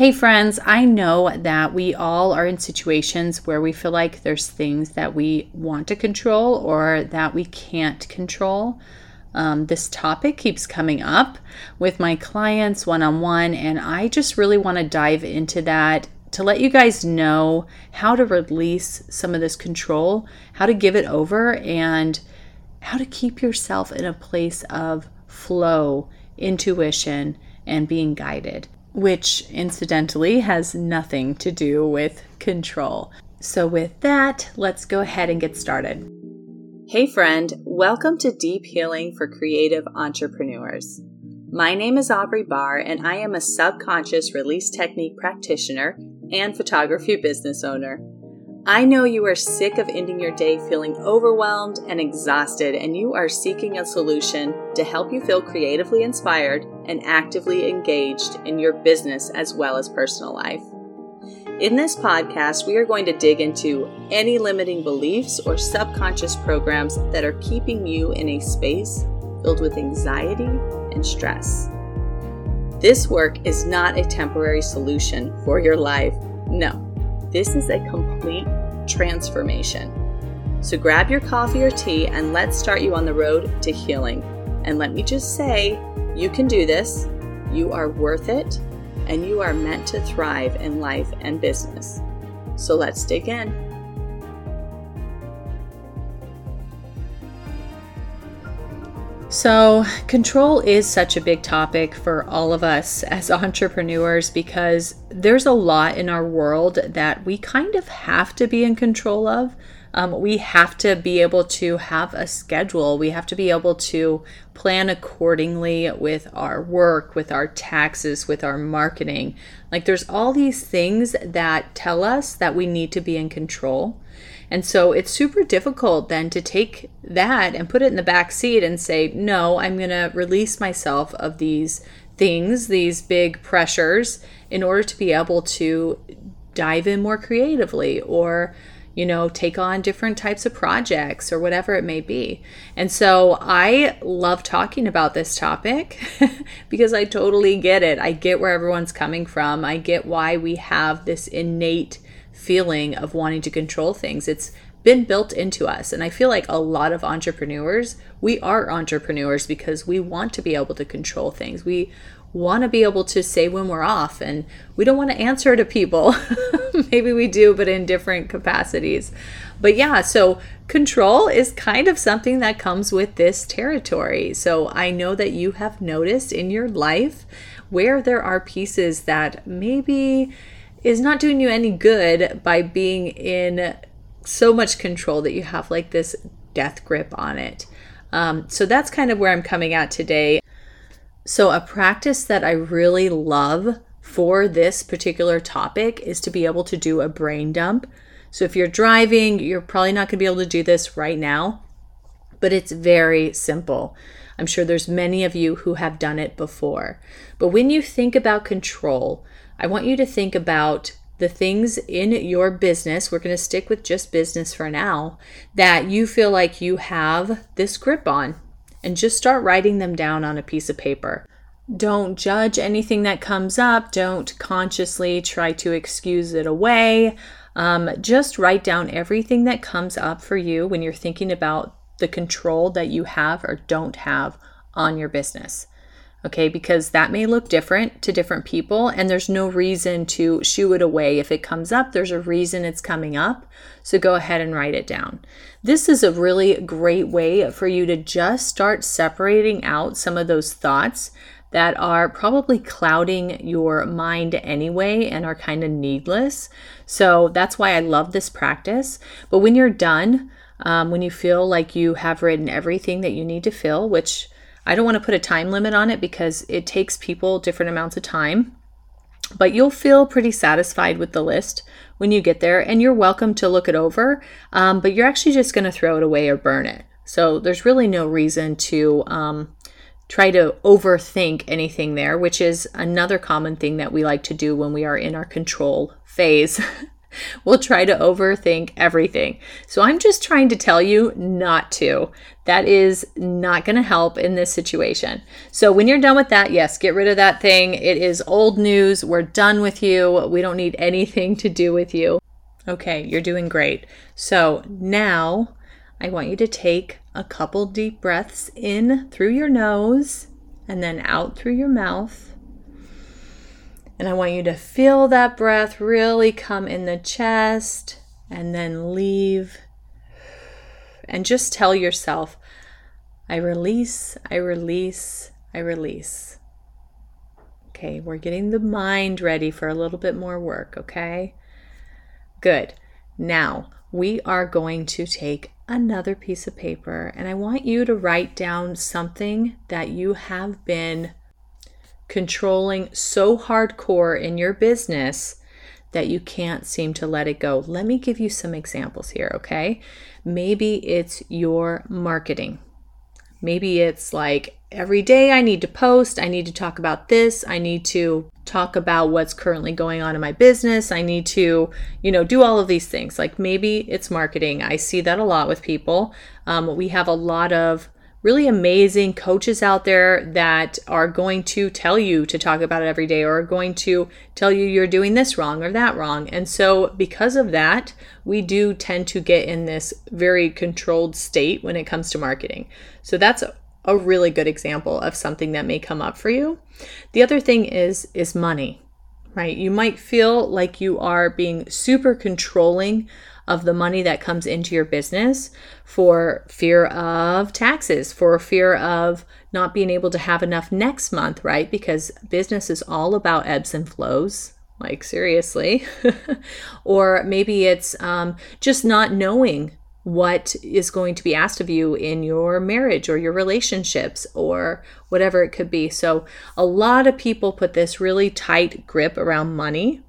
Hey, friends, I know that we all are in situations where we feel like there's things that we want to control or that we can't control. Um, this topic keeps coming up with my clients one on one, and I just really want to dive into that to let you guys know how to release some of this control, how to give it over, and how to keep yourself in a place of flow, intuition, and being guided which incidentally has nothing to do with control. So, with that, let's go ahead and get started. Hey, friend, welcome to Deep Healing for Creative Entrepreneurs. My name is Aubrey Bahr, and I am a subconscious release technique practitioner and photography business owner. I know you are sick of ending your day feeling overwhelmed and exhausted, and you are seeking a solution to help you feel creatively inspired and actively engaged in your business as well as personal life. In this podcast, we are going to dig into any limiting beliefs or subconscious programs that are keeping you in a space filled with anxiety and stress. This work is not a temporary solution for your life. No, this is a complete transformation. So grab your coffee or tea and let's start you on the road to healing. And let me just say, you can do this, you are worth it, and you are meant to thrive in life and business. So let's dig in. So, control is such a big topic for all of us as entrepreneurs because there's a lot in our world that we kind of have to be in control of. Um, we have to be able to have a schedule. We have to be able to plan accordingly with our work, with our taxes, with our marketing. Like, there's all these things that tell us that we need to be in control. And so it's super difficult then to take that and put it in the back seat and say, no, I'm going to release myself of these things, these big pressures, in order to be able to dive in more creatively or you know, take on different types of projects or whatever it may be. And so I love talking about this topic because I totally get it. I get where everyone's coming from. I get why we have this innate feeling of wanting to control things. It's been built into us. And I feel like a lot of entrepreneurs, we are entrepreneurs because we want to be able to control things. We want to be able to say when we're off and we don't want to answer to people. Maybe we do, but in different capacities. But yeah, so control is kind of something that comes with this territory. So I know that you have noticed in your life where there are pieces that maybe is not doing you any good by being in so much control that you have like this death grip on it. Um, so that's kind of where I'm coming at today. So, a practice that I really love for this particular topic is to be able to do a brain dump. So, if you're driving, you're probably not going to be able to do this right now, but it's very simple. I'm sure there's many of you who have done it before. But when you think about control, I want you to think about the things in your business, we're going to stick with just business for now, that you feel like you have this grip on, and just start writing them down on a piece of paper. Don't judge anything that comes up. Don't consciously try to excuse it away. Um, just write down everything that comes up for you when you're thinking about the control that you have or don't have on your business okay? Because that may look different to different people, and there's no reason to shoo it away. If it comes up, there's a reason it's coming up. So go ahead and write it down. This is a really great way for you to just start separating out some of those thoughts that are probably clouding your mind anyway and are kind of needless. So that's why I love this practice. But when you're done, um, when you feel like you have written everything that you need to fill, which I don't want to put a time limit on it because it takes people different amounts of time. But you'll feel pretty satisfied with the list when you get there, and you're welcome to look it over. Um, but you're actually just going to throw it away or burn it. So there's really no reason to um, try to overthink anything there, which is another common thing that we like to do when we are in our control phase. we'll try to overthink everything. So I'm just trying to tell you not to. That is not going to help in this situation. So when you're done with that, yes, get rid of that thing. It is old news. We're done with you. We don't need anything to do with you. Okay, you're doing great. So now I want you to take a couple deep breaths in through your nose and then out through your mouth. And I want you to feel that breath really come in the chest and then leave. And just tell yourself, I release, I release, I release. Okay, we're getting the mind ready for a little bit more work, okay? Good. Now, we are going to take another piece of paper and I want you to write down something that you have been controlling so hardcore in your business that you can't seem to let it go. Let me give you some examples here, okay? Maybe it's your marketing. Maybe it's like every day I need to post, I need to talk about this, I need to talk about what's currently going on in my business, I need to, you know, do all of these things. Like maybe it's marketing. I see that a lot with people. Um, we have a lot of really amazing coaches out there that are going to tell you to talk about it every day or are going to tell you you're doing this wrong or that wrong. And so, because of that, we do tend to get in this very controlled state when it comes to marketing. So, that's a really good example of something that may come up for you. The other thing is is money, right? You might feel like you are being super controlling of the money that comes into your business for fear of taxes, for fear of not being able to have enough next month, right? Because business is all about ebbs and flows. Like, seriously. or maybe it's um, just not knowing what is going to be asked of you in your marriage or your relationships or whatever it could be. So, a lot of people put this really tight grip around money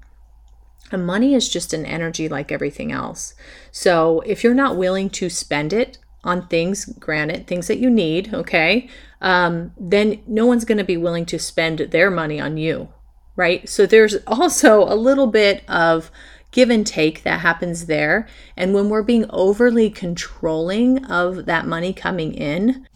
and money is just an energy like everything else. So if you're not willing to spend it on things, granted, things that you need, okay, um, then no one's going to be willing to spend their money on you, right? So there's also a little bit of give and take that happens there. And when we're being overly controlling of that money coming in,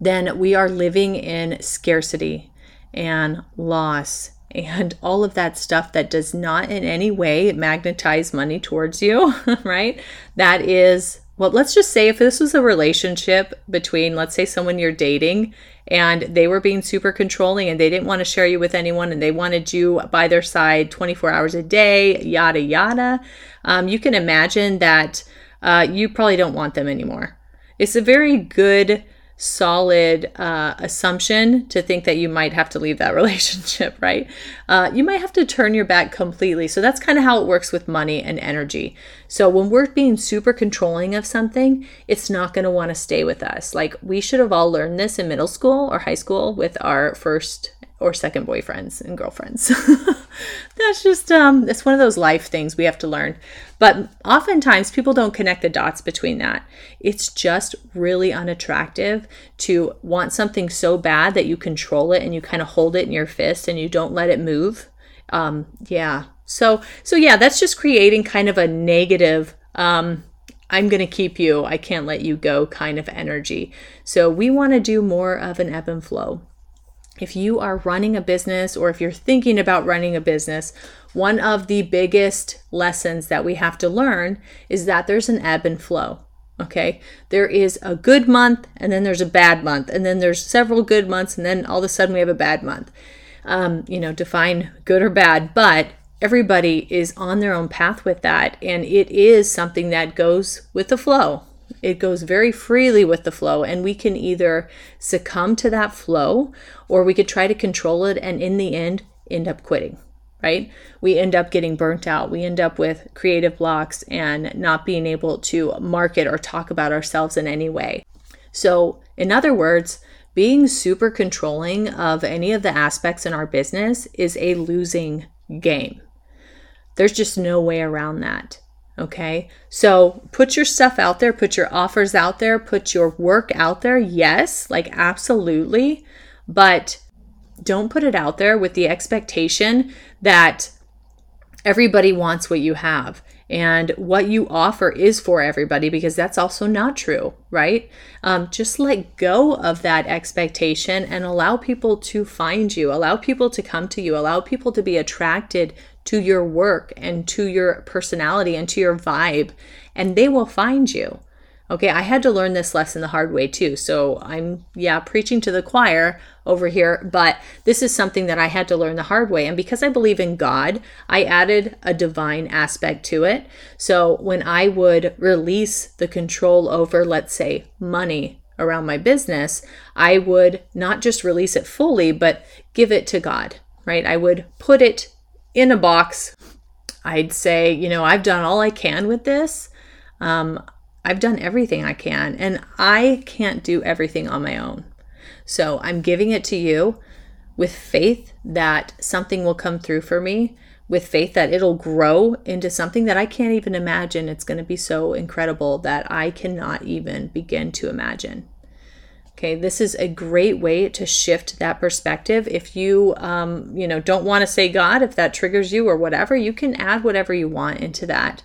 then we are living in scarcity and loss and all of that stuff that does not in any way magnetize money towards you, right? That is, well, let's just say if this was a relationship between, let's say, someone you're dating and they were being super controlling and they didn't want to share you with anyone and they wanted you by their side 24 hours a day, yada, yada, um, you can imagine that uh, you probably don't want them anymore. It's a very good solid uh, assumption to think that you might have to leave that relationship, right? Uh, you might have to turn your back completely. So that's kind of how it works with money and energy. So when we're being super controlling of something, it's not going to want to stay with us. Like we should have all learned this in middle school or high school with our first or second boyfriends and girlfriends. That's just um it's one of those life things we have to learn. But oftentimes people don't connect the dots between that. It's just really unattractive to want something so bad that you control it and you kind of hold it in your fist and you don't let it move. Um yeah. So so yeah, that's just creating kind of a negative um I'm going to keep you, I can't let you go kind of energy. So we want to do more of an ebb and flow if you are running a business or if you're thinking about running a business, one of the biggest lessons that we have to learn is that there's an ebb and flow. Okay, there is a good month and then there's a bad month, and then there's several good months, and then all of a sudden we have a bad month. Um, you know, define good or bad, but everybody is on their own path with that, and it is something that goes with the flow. It goes very freely with the flow, and we can either succumb to that flow or we could try to control it and in the end end up quitting, right? We end up getting burnt out. We end up with creative blocks and not being able to market or talk about ourselves in any way. So, in other words, being super controlling of any of the aspects in our business is a losing game. There's just no way around that. Okay. So put your stuff out there, put your offers out there, put your work out there. Yes, like absolutely. But don't put it out there with the expectation that everybody wants what you have and what you offer is for everybody because that's also not true, right? Um, just let go of that expectation and allow people to find you, allow people to come to you, allow people to be attracted to your work and to your personality and to your vibe, and they will find you. Okay, I had to learn this lesson the hard way too. So I'm, yeah, preaching to the choir over here, but this is something that I had to learn the hard way. And because I believe in God, I added a divine aspect to it. So when I would release the control over, let's say, money around my business, I would not just release it fully, but give it to God, right? I would put it in a box. I'd say, you know, I've done all I can with this. Um, I've done everything I can, and I can't do everything on my own. So I'm giving it to you with faith that something will come through for me, with faith that it'll grow into something that I can't even imagine. It's going to be so incredible that I cannot even begin to imagine. Okay, this is a great way to shift that perspective. If you, um, you know, don't want to say God, if that triggers you or whatever, you can add whatever you want into that.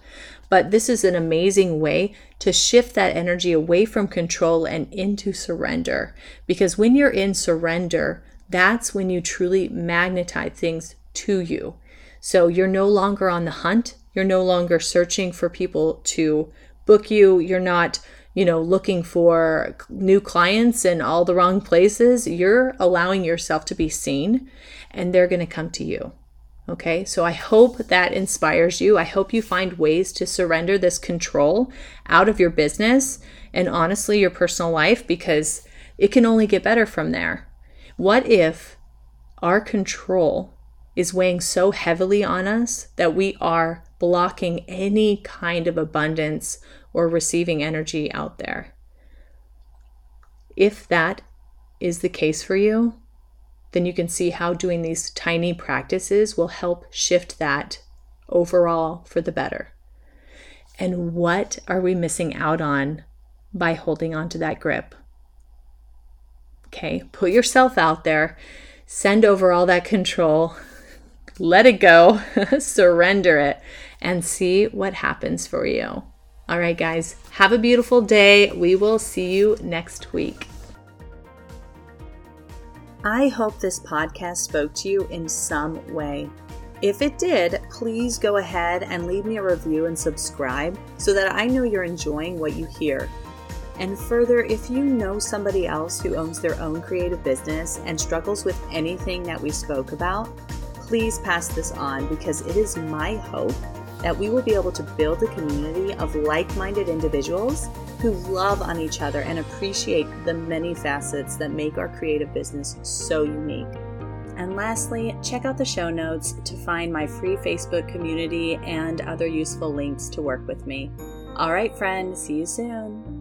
But this is an amazing way to shift that energy away from control and into surrender. Because when you're in surrender, that's when you truly magnetize things to you. So you're no longer on the hunt. You're no longer searching for people to book you. You're not, you know, looking for new clients in all the wrong places. You're allowing yourself to be seen and they're going to come to you. Okay, so I hope that inspires you. I hope you find ways to surrender this control out of your business and honestly your personal life because it can only get better from there. What if our control is weighing so heavily on us that we are blocking any kind of abundance or receiving energy out there? If that is the case for you, then you can see how doing these tiny practices will help shift that overall for the better. And what are we missing out on by holding on to that grip? Okay, put yourself out there, send over all that control, let it go, surrender it, and see what happens for you. All right, guys, have a beautiful day. We will see you next week. I hope this podcast spoke to you in some way. If it did, please go ahead and leave me a review and subscribe so that I know you're enjoying what you hear. And further, if you know somebody else who owns their own creative business and struggles with anything that we spoke about, please pass this on because it is my hope that we will be able to build a community of like minded individuals who love on each other and appreciate the many facets that make our creative business so unique. And lastly, check out the show notes to find my free Facebook community and other useful links to work with me. All right, friend, see you soon.